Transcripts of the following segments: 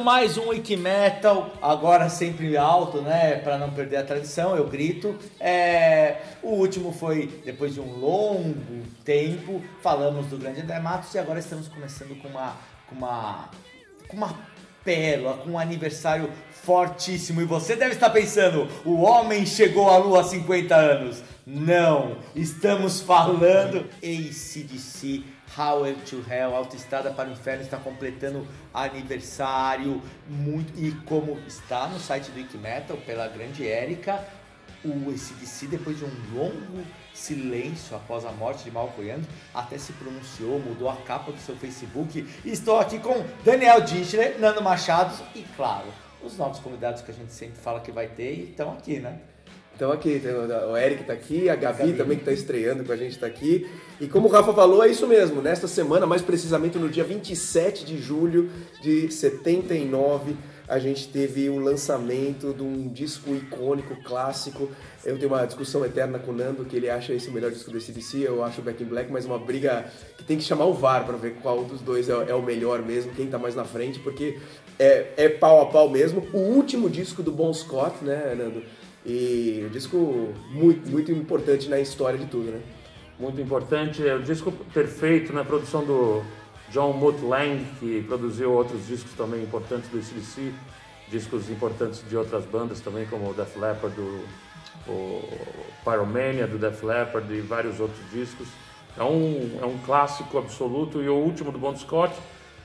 mais um Wiki Metal, agora sempre alto, né? Para não perder a tradição, eu grito. É, o último foi depois de um longo tempo, falamos do Grande André Matos e agora estamos começando com uma, com uma, com uma pérola, com um aniversário fortíssimo. E você deve estar pensando, o homem chegou à lua há 50 anos. Não, estamos falando ACDC Highway to Hell, Autoestrada para o Inferno está completando aniversário muito e como está no site do Wikimetal pela grande Érica, o ACDC depois de um longo silêncio após a morte de Malcolm até se pronunciou, mudou a capa do seu Facebook. Estou aqui com Daniel Dichler, Nando Machado e, claro, os novos convidados que a gente sempre fala que vai ter e estão aqui, né? Então aqui, o Eric está aqui, a Gabi, Gabi. também que está estreando com a gente está aqui. E como o Rafa falou, é isso mesmo. Nesta semana, mais precisamente no dia 27 de julho de 79, a gente teve o lançamento de um disco icônico, clássico. Eu tenho uma discussão eterna com o Nando, que ele acha esse o melhor disco do CDC, eu acho o Back in Black, mas uma briga que tem que chamar o VAR para ver qual dos dois é, é, o melhor mesmo, quem está mais na frente, porque é, é pau a pau mesmo. O último disco do Bon Scott, né, Nando? E um disco muito, muito importante na história de tudo, né? Muito importante, é o disco perfeito na produção do John Mutt Lang, que produziu outros discos também importantes do CDC, discos importantes de outras bandas também, como o Def Leppard, o Pyromania do Def Leppard e vários outros discos. É um, é um clássico absoluto e o último do Bon Scott.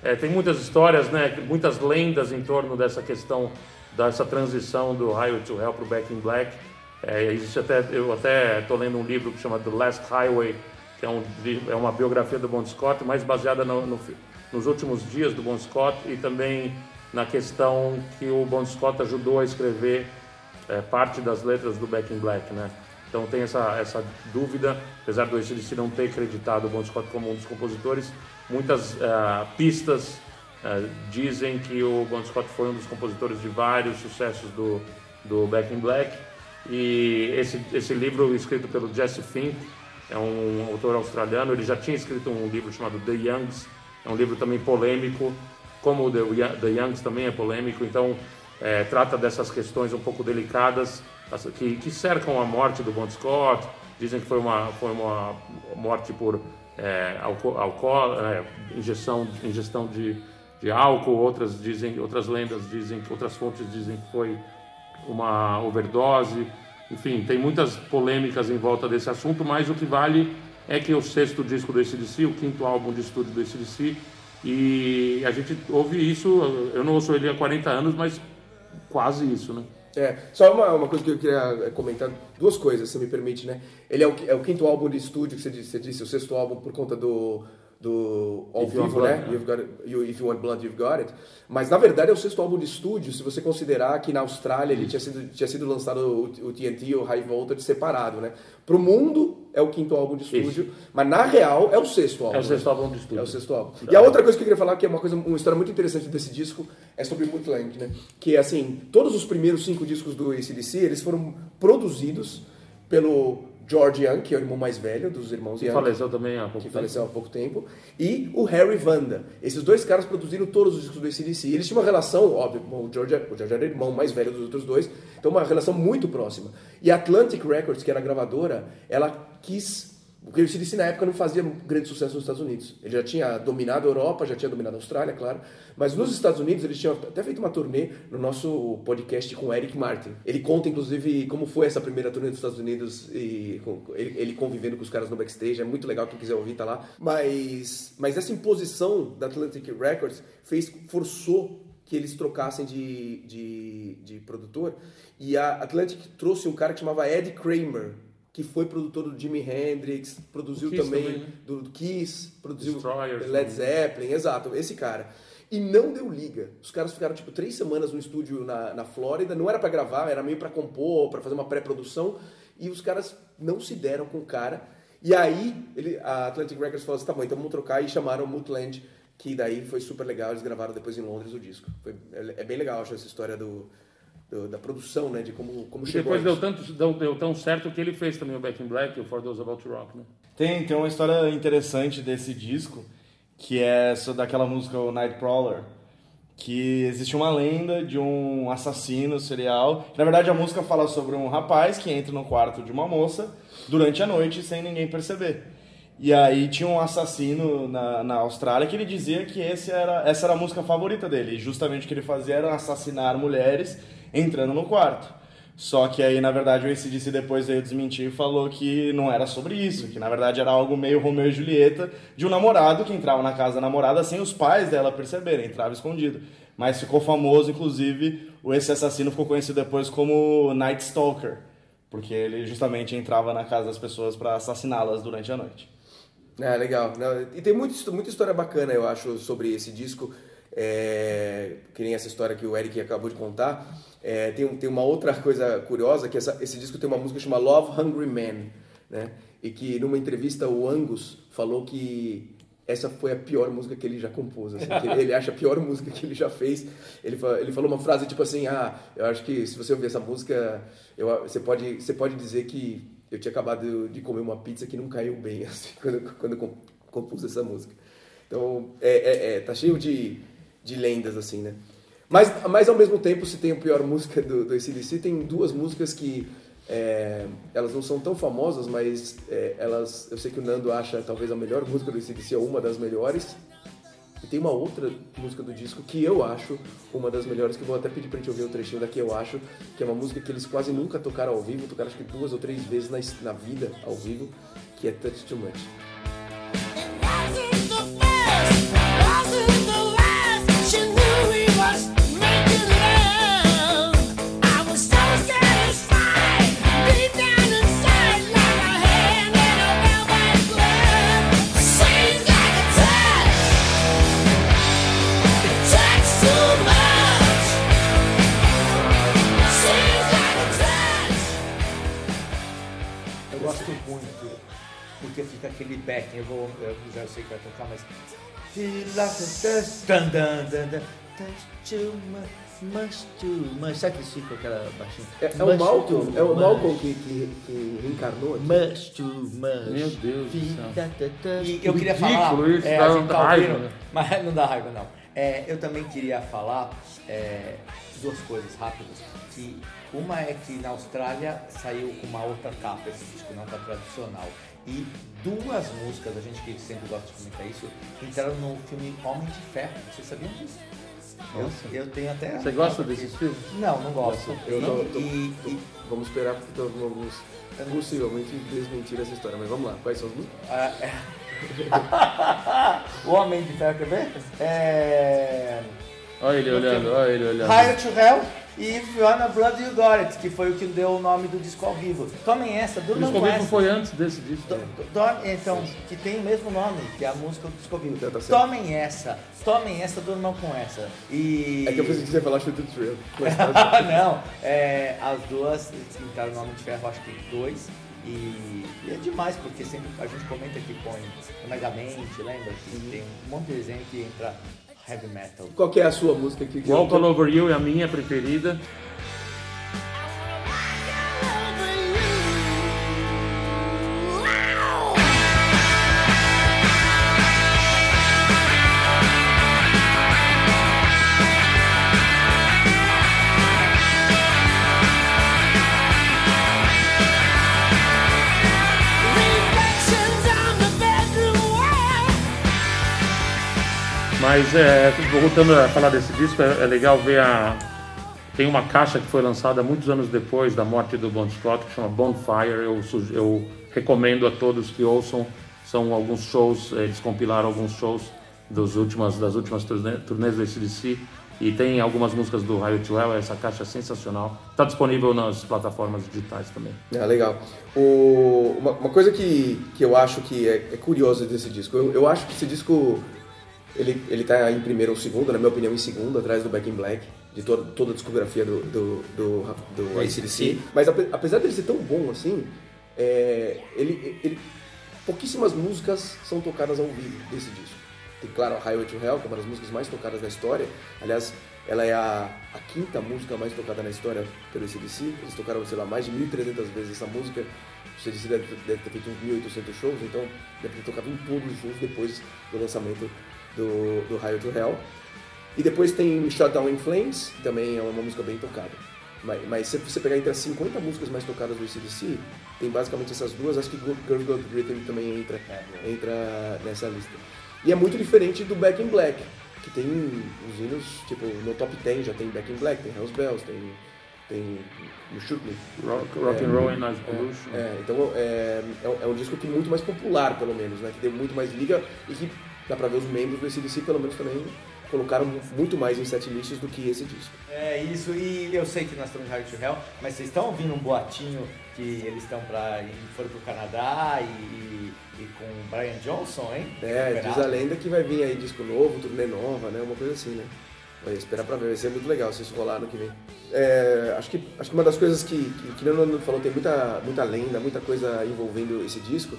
É, tem muitas histórias, né, muitas lendas em torno dessa questão dessa transição do Highway to Hell para o Back in Black. É, existe até, eu até estou lendo um livro que chama The Last Highway, que é, um, é uma biografia do Bon Scott, mais baseada no, no, nos últimos dias do Bon Scott e também na questão que o Bon Scott ajudou a escrever é, parte das letras do Back in Black, né? Então tem essa, essa dúvida, apesar do ACDC não ter acreditado o Bon Scott como um dos compositores, muitas uh, pistas Uh, dizem que o Bon Scott foi um dos compositores de vários sucessos do, do Back in Black. E esse, esse livro, escrito pelo Jesse Fink, é um autor australiano, ele já tinha escrito um livro chamado The Youngs, é um livro também polêmico, como o The, Youngs também é polêmico, então é, trata dessas questões um pouco delicadas que, que cercam a morte do Bon Scott, dizem que foi uma, foi uma morte por é, álcool é, ingestão de de álcool, outras dizem, outras lendas dizem, outras fontes dizem que foi uma overdose. Enfim, tem muitas polêmicas em volta desse assunto, mas o que vale é que é o sexto disco do ACDC, o quinto álbum de estúdio do ACDC, e a gente ouve isso, eu não ouço ele há 40 anos, mas quase isso, né? É, só uma, uma coisa que eu queria comentar, duas coisas, se me permite, né? Ele é o, é o quinto álbum de estúdio que você disse, você disse, o sexto álbum por conta do do ao if vivo, né? It, you, if you want blood, you've got it. Mas na verdade é o sexto álbum de estúdio, se você considerar que na Austrália ele tinha sido, tinha sido lançado o, o TNT, o High Voltage separado, né? Pro mundo é o quinto álbum de estúdio, Isso. mas na real é o sexto álbum. É o sexto né? álbum de estúdio. É o sexto álbum. E a outra coisa que eu queria falar, que é uma coisa, uma história muito interessante desse disco, é sobre Mutlink, né? Que assim, todos os primeiros cinco discos do ACDC, eles foram produzidos pelo George Young, que é o irmão mais velho dos irmãos que Young. faleceu também há pouco que tempo. faleceu há pouco tempo. E o Harry Vanda. Esses dois caras produziram todos os discos do ACDC. Eles tinham uma relação, óbvio, o George, o George era o irmão mais velho dos outros dois, então uma relação muito próxima. E a Atlantic Records, que era a gravadora, ela quis o CDC na época não fazia grande sucesso nos Estados Unidos. Ele já tinha dominado a Europa, já tinha dominado a Austrália, claro. Mas nos Estados Unidos eles tinham até feito uma turnê no nosso podcast com o Eric Martin. Ele conta, inclusive, como foi essa primeira turnê dos Estados Unidos e ele, convivendo com os caras no backstage. É muito legal, quem quiser ouvir tá lá. Mas, mas essa imposição da Atlantic Records fez, forçou que eles trocassem de, de, de produtor. E a Atlantic trouxe um cara que chamava Ed Kramer que foi produtor do Jimi Hendrix, produziu também, também né? do, Kiss, produziu Destroyers, Led Zeppelin, exato, esse cara. E não deu liga. Os caras ficaram tipo três semanas no estúdio na, na Flórida, não era para gravar, era meio para compor, para fazer uma pré-produção, e os caras não se deram com o cara. E aí ele, a Atlantic Records falou assim: tá bom, então vamos trocar, e chamaram o Mutland, que daí foi super legal, eles gravaram depois em Londres o disco. Foi, é, é bem legal, acho, essa história do do, da produção, né? De como, como e chegou. Depois deu, tanto, deu, deu, tão certo que ele fez também o Back in Black e o For Those About to Rock, né? Tem, tem uma história interessante desse disco, que é daquela música o Nightcrawler, que existe uma lenda de um assassino serial. Na verdade, a música fala sobre um rapaz que entra no quarto de uma moça durante a noite sem ninguém perceber. E aí tinha um assassino na, na Austrália que ele dizia que esse era, essa era a música favorita dele. E justamente o que ele fazia era assassinar mulheres entrando no quarto. Só que aí, na verdade, o ACDC depois veio desmentir e falou que não era sobre isso, que na verdade era algo meio Romeu e Julieta de um namorado que entrava na casa da namorada sem os pais dela perceberem, entrava escondido. Mas ficou famoso, inclusive, esse assassino ficou conhecido depois como Night Stalker, porque ele justamente entrava na casa das pessoas para assassiná-las durante a noite. É, legal. E tem muito, muita história bacana, eu acho, sobre esse disco. É, que nem essa história que o Eric acabou de contar. É, tem, tem uma outra coisa curiosa, que essa, esse disco tem uma música chamada Love Hungry Man, né? E que numa entrevista o Angus falou que essa foi a pior música que ele já compôs, assim, ele acha a pior música que ele já fez. Ele, ele falou uma frase tipo assim, ah, eu acho que se você ouvir essa música, eu, você, pode, você pode dizer que eu tinha acabado de comer uma pizza que não caiu bem, assim, quando, quando eu compus essa música. Então, é, é, é, tá cheio de, de lendas, assim, né? Mas, mas ao mesmo tempo, se tem a pior música do, do ACDC, tem duas músicas que é, elas não são tão famosas, mas é, elas, eu sei que o Nando acha talvez a melhor música do ACDC ou uma das melhores. E tem uma outra música do disco que eu acho uma das melhores, que eu vou até pedir pra gente ouvir o um trechinho daqui, eu acho, que é uma música que eles quase nunca tocaram ao vivo, tocaram acho que duas ou três vezes na, na vida ao vivo, que é Touch Too Much. Dan, dan, dan, dan, too much, much too much. Sabe que fica aquela baixinha? É, é o Malcolm, é o Malcolm que, que, que reencarnou aqui. Much too much. Meu Deus do céu. E eu queria falar, isso, é, a gente tá raiva, ouvindo, né? mas não dá raiva não. É, eu também queria falar é, duas coisas rápidas. Que uma é que na Austrália saiu uma outra capa esse disco, não tá tradicional. E duas músicas, a gente que sempre gosta de comentar isso, entraram no filme Homem de Ferro. Vocês sabiam disso? Eu, Nossa. eu tenho até. Você gosta desses filmes? Não, não gosto. Eu tô- tô- E- tô- e- Vamos esperar porque então, vamos possivelmente desmentir essa história, mas vamos lá. Quais são as músicas? Ah, é. o Homem de Ferro, quer ver? É. Olha ele olhando, olha ele olhando. Higher to Hell e Fiona Blood You Got It, que foi o que deu o nome do disco ao vivo. Tomem essa, O durmam disco com vivo essa. foi antes desse disco. Do- do- então, que tem o mesmo nome, que é a música do disco ao vivo. Tá certo. Tomem essa, tomem essa, durmam com essa. E. É que eu pensei que você ia falar Shoot the Thrill. Tá- não, é, as duas entraram no Homem de Ferro, acho que dois. E, e é demais, porque sempre a gente comenta que põe o Megamente, lembra? Que Uhum. tem um monte de desenho que entra heavy metal. Qual que é a sua música que que Walk All Over You é a minha preferida. Mas é, voltando a falar desse disco, é, é legal ver a. Tem uma caixa que foi lançada muitos anos depois da morte do Bon Scott, que chama Bonfire. Eu, eu recomendo a todos que ouçam. São alguns shows, eh, eles compilaram alguns shows dos últimas, das últimas turnê, turnês do ACDC. E tem algumas músicas do Raio to essa caixa é sensacional. Está disponível nas plataformas digitais também. Ah, legal. O- uma, uma coisa que, que eu acho que é, é curiosa desse disco, eu, eu acho que esse disco ele, ele tá em primeiro ou segundo, na minha opinião, em segundo, atrás do Back in Black, de toda, toda a discografia do, do, do, do AC/DC. Mas ape- apesar dele ser tão bom assim, é, ele, ele, pouquíssimas músicas são tocadas ao vivo desse disco. Tem, claro, a Highway to Hell, que é uma das músicas mais tocadas da história. Aliás, ela é a, a quinta música mais tocada na história pelo ACDC. Eles tocaram, sei lá, mais de 1.300 vezes essa música. O ACDC deve, deve ter feito uns 1.800 shows, então deve ter tocado em todos os shows depois do lançamento do, do to Hell. E depois tem Shutdown in Flames, que também é uma música bem tocada. Mas, mas se você pegar entre as 50 músicas mais tocadas do ACDC, tem basicamente essas duas, acho que Girls Got Rhythm também entra, entra nessa lista. E é muito diferente do Back in Black, que tem os hinos, tipo, no top 10 já tem Back in Black, tem Hells Bells, tem, tem no Shoot Me. Rock, rock and Roll and Noise Pollution. É, então é, é, é um disco que é muito mais popular, pelo menos, né? Que deu muito mais liga e que dá pra ver os membros do ACDC, pelo menos também colocaram muito mais em set lists do que esse disco. É isso, e eu sei que nós estamos em Hard to Hell, mas vocês estão ouvindo um boatinho que eles estão para foram pro Canadá e, e com o Brian Johnson, hein? É, diz Recuperado. a lenda que vai vir aí disco novo, turnê nova, né? Uma coisa assim, né? Vai esperar pra ver, vai ser muito legal se isso rolar no que vem. É, acho, que, acho que uma das coisas que, que, que o Leonardo falou, tem muita, muita lenda, muita coisa envolvendo esse disco,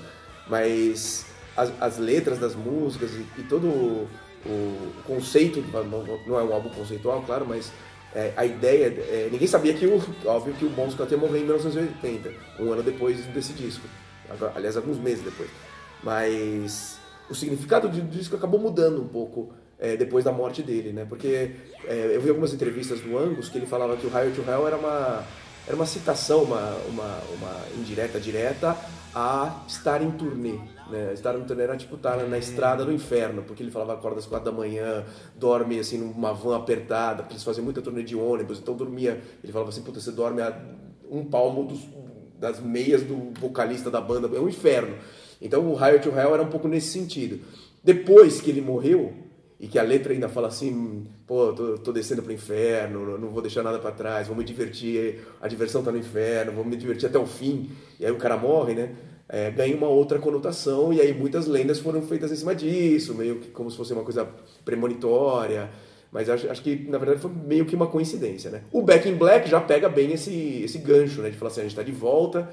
mas as, as letras das músicas e, e todo o, o conceito, não, não é um álbum conceitual, claro, mas é, a ideia, é, ninguém sabia que o, óbvio que o Bon Scott ia morrer em 1980, um ano depois desse disco, aliás, alguns meses depois. Mas o significado do disco acabou mudando um pouco é, depois da morte dele, né? Porque é, eu vi algumas entrevistas do Angus que ele falava que o Higher to Hell era uma, era uma citação, uma, uma, uma indireta direta a estar em turnê. Né? Estar em turnê era tipo estar na estrada do inferno, porque ele falava acorda às quatro da manhã, dorme assim numa van apertada, porque eles faziam muita turnê de ônibus, então dormia. Ele falava assim, puta, você dorme a um palmo dos, das meias do vocalista da banda, é um inferno. Então o Higher to Hell era um pouco nesse sentido. Depois que ele morreu, e que a letra ainda fala assim, pô, tô, tô descendo pro inferno, não vou deixar nada para trás, vou me divertir, a diversão tá no inferno, vou me divertir até o fim, e aí o cara morre, né? É, ganha uma outra conotação, e aí muitas lendas foram feitas em cima disso, meio que como se fosse uma coisa premonitória, mas acho, acho que na verdade foi meio que uma coincidência, né? O Back in Black já pega bem esse, esse gancho, né? De falar assim, a gente tá de volta,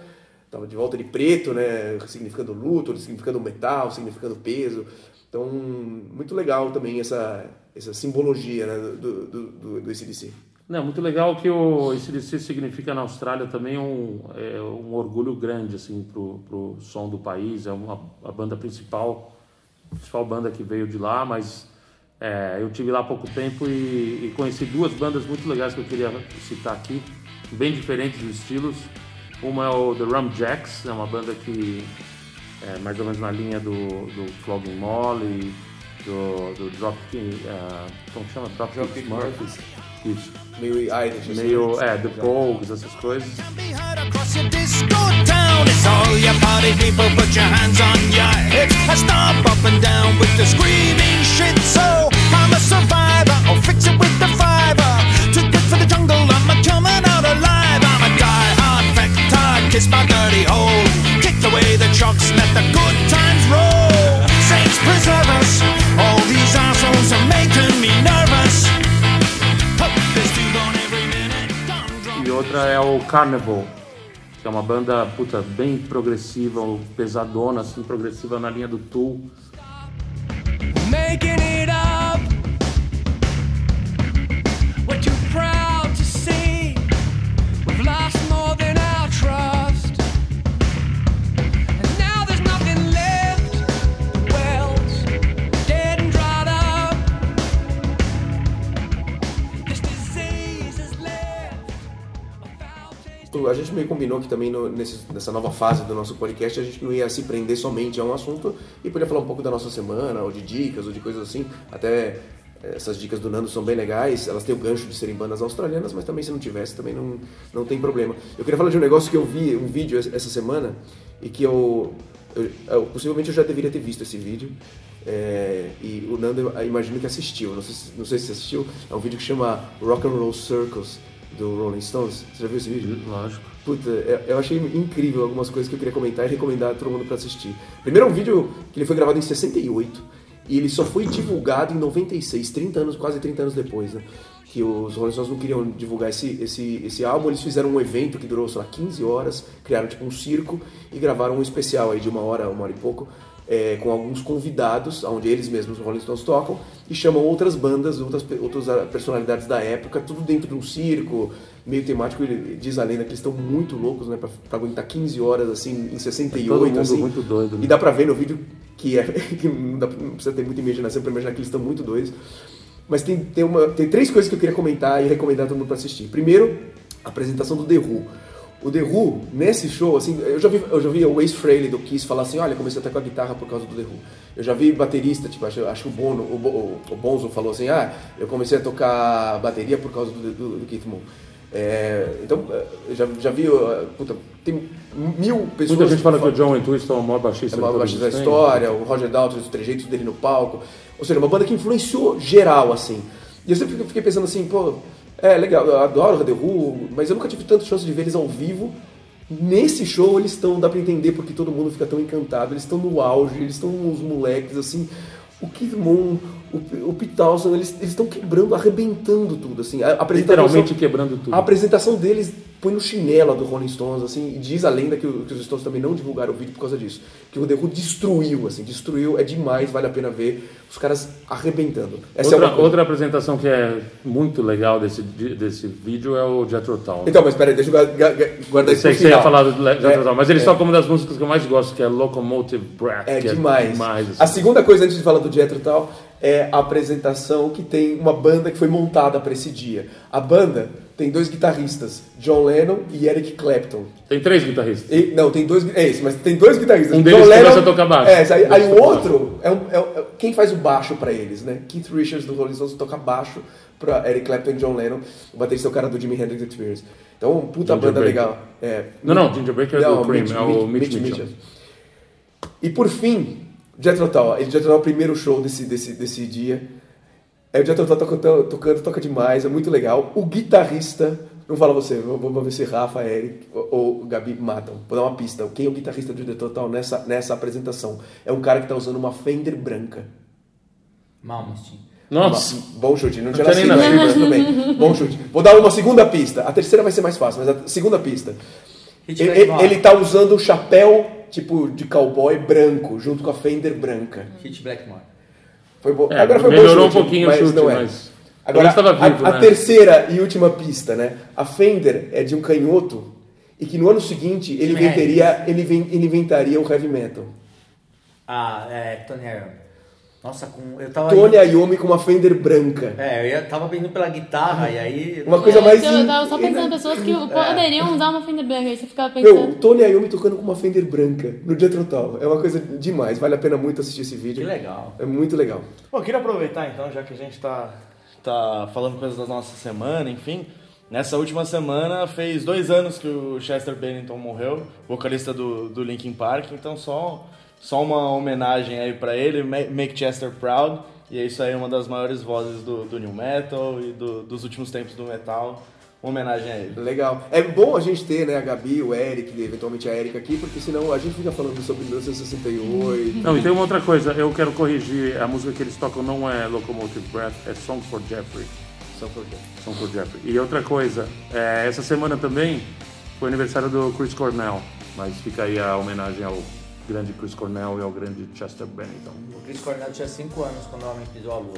tava de volta de preto, né? Significando luto, significando metal, significando peso. Então, muito legal também essa, essa simbologia né, do, do, do, do. Não, muito legal que o ACDC significa na Austrália também um, é, um orgulho grande assim pro, pro som do país. É uma a banda principal, principal banda que veio de lá, mas é, eu tive lá há pouco tempo e, e conheci duas bandas muito legais que eu queria citar aqui, bem diferentes de estilos. Uma é o The Rum Jacks, é uma banda que é mais ou menos na linha do, do Flogging Molly, do, do Dropkick, uh, como chama? Dropkick Murphys. Isso. Meio Irish, assim, Meio, né? é, The Pogues, essas coisas. be heard across your disco town. It's all your party people, put your hands on your hips. I stomp up and down with the screaming shit. So I'm a survivor, I'll fix it with the fiber. Carnival, que é uma banda, puta, bem progressiva, pesadona, assim, progressiva na linha do Tool. making it up. A gente meio combinou que também no- nesse- nessa nova fase do nosso podcast a gente não ia se prender somente a um assunto e podia falar um pouco da nossa semana, ou de dicas, ou de coisas assim. Até eh, essas dicas do Nando são bem legais, elas têm o gancho de serem bandas australianas, mas também se não tivesse também não, não tem problema. Eu queria falar de um negócio que eu vi, um vídeo essa semana, e que eu, eu- eu- possivelmente eu já deveria ter visto esse vídeo. eh, e o Nando imagino que assistiu, não sei, se- não sei se assistiu, é um vídeo que chama Rock and Roll Circles do Rolling Stones. Você já viu esse vídeo? Lógico. Puta, eu eu achei incrível algumas coisas que eu queria comentar e recomendar a todo mundo pra assistir. Primeiro é um vídeo que ele foi gravado em 68 e ele só foi divulgado em 96, 30 anos, quase 30 anos depois, né? Que os Rolling Stones não queriam divulgar esse, esse, esse álbum, eles fizeram um evento que durou, sei lá, 15 horas, criaram tipo um circo e gravaram um especial aí de uma hora, uma hora e pouco, é, com alguns convidados, onde eles mesmos, os Rolling Stones, tocam, e chamam outras bandas, outras, outras ah, personalidades da época, tudo dentro de um circo, meio temático. Ele diz a lenda que eles estão muito loucos, né, pra, pra aguentar 15 horas, assim, em 68, Todo mundo assim. muito doido, né? E dá pra ver no vídeo que, é, que não, dá, não precisa ter muita imaginação pra imaginar que eles estão muito doidos. Mas tem, tem, uma, tem três coisas que eu queria comentar e recomendar todo mundo para assistir. Primeiro, a apresentação do The Who. O The Who, nesse show, assim, eu já vi, eu já vi o Ace Frehley do Kiss falar assim, olha, comecei a tocar guitarra por causa do The Who. Eu já vi baterista, tipo, acho, acho que o Bono, o, o, o Bonzo falou assim, ah, eu comecei a tocar bateria por causa do, do, do Keith Moon. É, então, já, já vi, uh, puta, tem mil pessoas... Muita gente fala que o falam- John Entwistle é o maior baixista é uma todos baixista da história, o Roger Daltrey, os trejeitos dele no palco. Ou seja, uma banda que influenciou geral, assim. E eu sempre fiquei pensando assim, pô, é legal, eu adoro o The Who, mas eu nunca tive tanta chance de ver eles ao vivo. Nesse show eles estão, dá pra entender porque todo mundo fica tão encantado, eles estão no auge, eles estão uns moleques, assim. O Keith Moon, o, o Pete Townsend, eles estão quebrando, arrebentando tudo, assim. A, apresentação- Literalmente quebrando tudo. a apresentação deles põe no chinelo a do Rolling Stones, assim, e diz a lenda que, o- que os Stones também não divulgaram o vídeo por causa disso. Que o The Who destruiu, assim, destruiu, é demais, vale a pena ver. Os caras arrebentando. Essa é Outra, coisa. outra apresentação que é muito legal desse, desse vídeo é o Jethro Tull. Então, mas peraí, deixa eu guardar isso sei pro que você ia falar do Jethro É, Tull, mas eles é. tocam uma das músicas que eu mais gosto, que é Locomotive Breath. É demais. É demais assim. A segunda coisa, antes de falar do Jetro e tal, é a apresentação que tem uma banda que foi montada para esse dia. A banda tem dois guitarristas, John Lennon e Eric Clapton. Tem três guitarristas. E- não, tem dois. É isso, mas tem dois guitarristas. Um deles começa a tocar baixo. É, aí, aí o outro é, um- é é- quem faz o baixo pra eles, né? Keith Richards do Rolling Stones toca baixo pra Eric Clapton e John Lennon. O baterista é o cara do Jimi Hendrix Experience. Então, puta Ginger banda Baker. legal. É, Não, não, Ginger Baker é do Cream, é o Mitch- Mitch Mitch Mitchell. E por fim, Jethro Tull. Ele Jethro Tull é o primeiro show desse, desse, desse dia. É, o Jethro Tull tocando, tocando, toca demais, é muito legal. O guitarrista, não fala você, vou ver se Rafa, Eric ou, Gabi matam. Vou dar uma pista. Quem é o guitarrista do Jethro Tull nessa, nessa apresentação? É um cara que tá usando uma Fender branca. Malmsteen. Nossa, Bom chute, não tinha nascido ainda, mas tudo bem. Bom chute. Vou dar uma segunda pista. A terceira vai ser mais fácil, mas a segunda pista. Ele, ele tá usando o chapéu, tipo, de cowboy branco, junto com a Fender branca. Hit Blackmore. Foi bom. É, Agora foi melhorou bom chute, um pouquinho o mas chute, não é. mas- Agora, vivo, a, a né? terceira e última pista, né? A Fender é de um canhoto e que no ano seguinte ele inventaria, ele, ven- ele inventaria o heavy metal. Ah, é, Tony Iommi. Nossa, com, eu tava... Tony Iommi com uma Fender branca. É, eu ia, tava indo pela guitarra e aí... Uma coisa É, mais... Eu in- tava só pensando em pessoas que É. poderiam usar uma Fender branca. Aí você ficava Meu, pensando. Tony Iommi tocando com uma Fender branca no Jethro Tull. É uma coisa demais. Vale a pena muito assistir esse vídeo. Que legal. É muito legal. Bom, eu queria aproveitar então, já que a gente tá, tá falando coisas da nossa semana, enfim. Nessa última semana fez dois anos que o Chester Bennington morreu, vocalista do, do Linkin Park, então só, só uma homenagem aí pra ele, Ma- Make Chester Proud. E é isso aí, uma das maiores vozes do, do New Metal e do- dos últimos tempos do metal. Uma homenagem a ele. Legal. É bom a gente ter, né, a Gabi, o Eric, e eventualmente a Erika aqui, porque senão a gente fica falando sobre 1968. Não, e tem uma outra coisa, eu quero corrigir, a música que eles tocam não é Locomotive Breath, é Song for Jeffrey. Só por quê? Song for Jeffrey. E outra coisa, é, essa semana também foi aniversário do Chris Cornell, mas fica aí a homenagem ao grande Chris Cornell e ao grande Chester Bennington. O Chris Cornell tinha 5 anos quando o homem pisou a lua.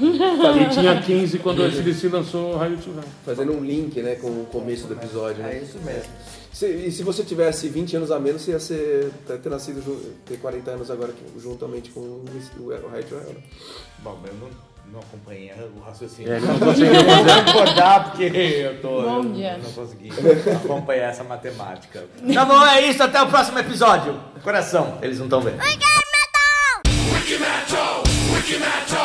E tinha 15 quando o SDC lançou Raio to Hell. Fazendo um link, né, com o começo do episódio, É né? isso mesmo. Se- e se você tivesse 20 anos a menos, você ia ser, ter nascido, ter 40 anos agora juntamente com o, o, o Red Joel, né? Bom, eu não, acompanhei o raciocínio. É, ele não conseguiu vou concordar porque eu tô. Bom dia. Não consegui acompanhar essa matemática. Tá bom, é isso. Até o próximo episódio. Coração, eles não estão vendo. Wiki Metal! Wiki Metal!